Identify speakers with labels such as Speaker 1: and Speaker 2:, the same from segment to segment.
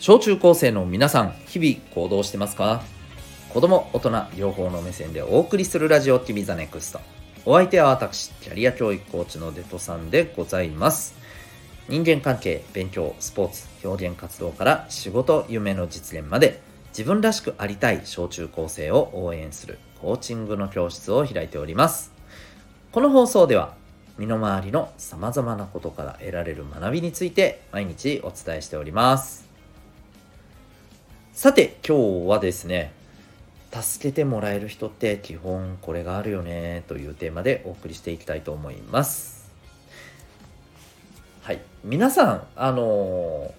Speaker 1: 小中高生の皆さん、日々行動してますか？子供、大人、両方の目線でお送りするラジオ TV THE NEXT。お相手は私、キャリア教育コーチのデトさんでございます。人間関係、勉強、スポーツ、表現活動から仕事、夢の実現まで自分らしくありたい小中高生を応援するコーチングの教室を開いております。この放送では身の回りの様々なことから得られる学びについて毎日お伝えしております。さて今日はですね助けてもらえる人って基本これがあるよねというテーマでお送りしていきたいと思います。はい。皆さんあのー、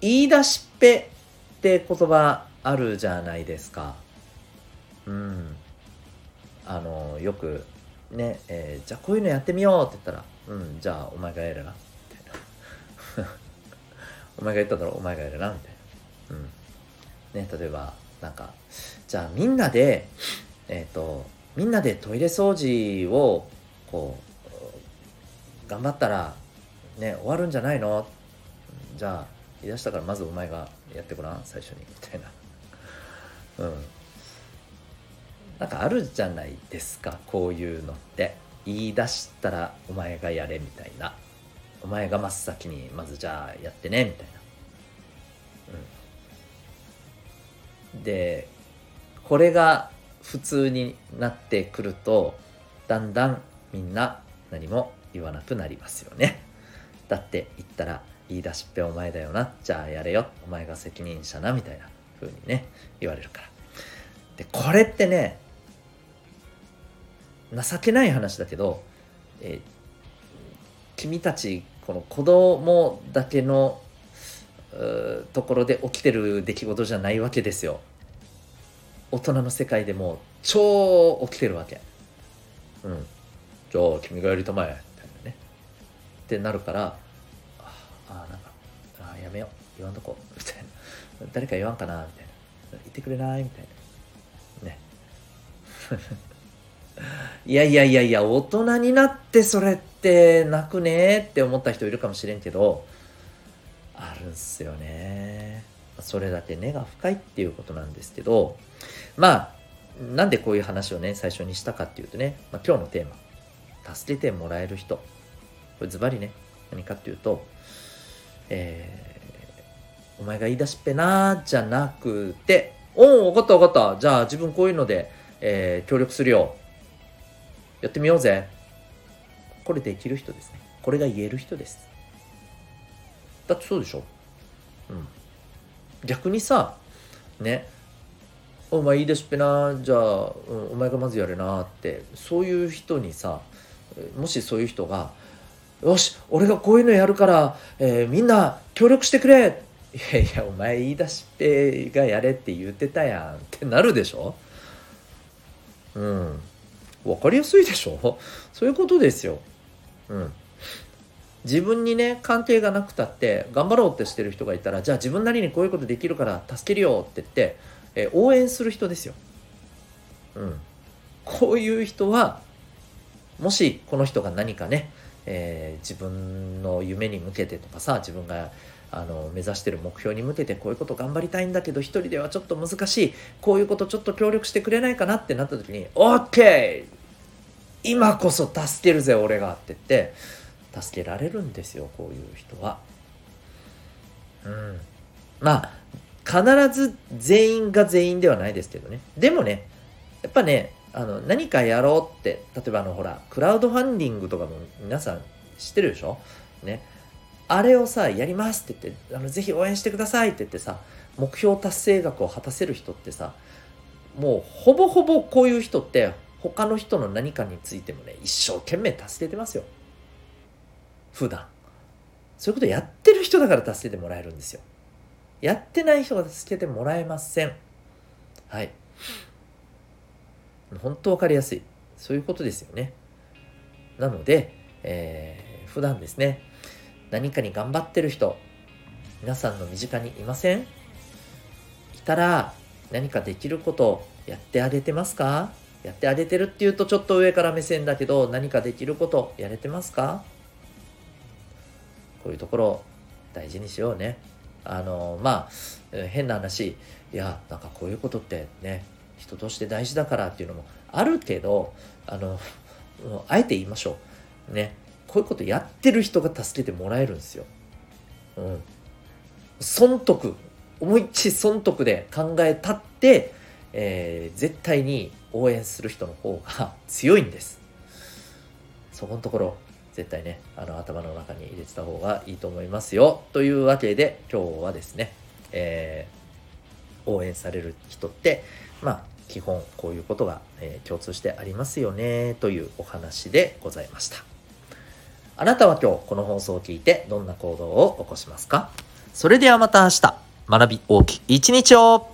Speaker 1: 言い出しっぺって言葉あるじゃないですか。うん。あのー、よくね、えー、じゃあこういうのやってみようって言ったらうんじゃあお前がやるな。みたいな。お前が言っただろお前がやるなみたいな。ね、例えばなんかじゃあみんなでえっ、ー、とみんなでトイレ掃除をこう頑張ったらね終わるんじゃないの？じゃあ言い出したからまずお前がやってごらん最初にみたいな。うん。なんかあるじゃないですかこういうのって。言い出したらお前がやれみたいな。お前が真っ先にまずじゃあやってねみたいな。でこれが普通になってくるとだんだんみんな何も言わなくなりますよね。だって言ったら言い出しっぺお前だよな。じゃあやれよ。お前が責任者なみたいな風にね言われるから。でこれってね情けない話だけど、えー、君たちこの子供だけのところで起きてる出来事じゃないわけですよ。大人の世界でも超起きてるわけ。うんじゃあ君がやりたまえみたいなね。ってなるからああなんかあやめよう。言わんとこみたいな誰か言わんかなみたいな言ってくれない？みたいな。ね。いやいやいやいや大人になってそれってなくねって思った人いるかもしれんけどあるんすよね。それだけ根が深いっていうことなんですけど、まあ、なんでこういう話をね、最初にしたかっていうとね、まあ、今日のテーマ、助けてもらえる人。これズバリね、何かっていうと、えー、お前が言い出しっぺなじゃなくて、おお、分かった分かった。じゃあ自分こういうので、えー、協力するよ。やってみようぜ。これできる人ですね。これが言える人です。だってそうでしょ。うん。逆にさね。お前いいですっぺな。じゃあ、うん、お前がまずやれなって。そういう人にさもしそういう人が「よし俺がこういうのやるから、えー、みんな協力してくれ!」いやいやお前言い出しっぺがやれって言ってたやんってなるでしょ。うん。分かりやすいでしょ。そういうことですよ。うん。自分にね関係がなくたって頑張ろうってしてる人がいたらじゃあ自分なりにこういうことできるから助けるよって言って、えー、応援する人ですよ。うん。こういう人はもしこの人が何かね、えー、自分の夢に向けてとかさ自分があの目指してる目標に向けてこういうこと頑張りたいんだけど一人ではちょっと難しいこういうことちょっと協力してくれないかなってなった時に OK 今こそ助けるぜ俺がって言って助けられるんですよこういう人は。うん、まあ必ず全員が全員ではないですけどね。でもねやっぱねあの何かやろうって例えばあのほらクラウドファンディングとかも皆さん知ってるでしょ？ね。あれをさやりますって言ってあのぜひ応援してくださいって言ってさ目標達成額を果たせる人ってさもうほぼほぼこういう人って他の人の何かについてもね一生懸命助けてますよ。普段。そういうことやってる人だから助けてもらえるんですよ。やってない人が助けてもらえません。はい。本当分かりやすい。そういうことですよね。なので、えー、普段ですね。何かに頑張ってる人皆さんの身近にいません？いたら何かできることやってあげてますか？やってあげてるっていうとちょっと上から目線だけど何かできることやれてますか？こういうところ大事にしようね。あのまあ変な話いやなんかこういうことってね人として大事だからっていうのもあるけどあのあえて言いましょうねこういうことやってる人が助けてもらえるんですよ。うん。損得思いっきり損得で考えたって、えー、絶対に応援する人の方が強いんです。そこのところ絶対ねあの頭の中に入れてた方がいいと思いますよ。というわけで今日はですね、えー、応援される人ってまあ基本こういうことが、えー、共通してありますよねというお話でございました。あなたは今日この放送を聞いてどんな行動を起こしますか？それではまた明日。学び大きい一日を。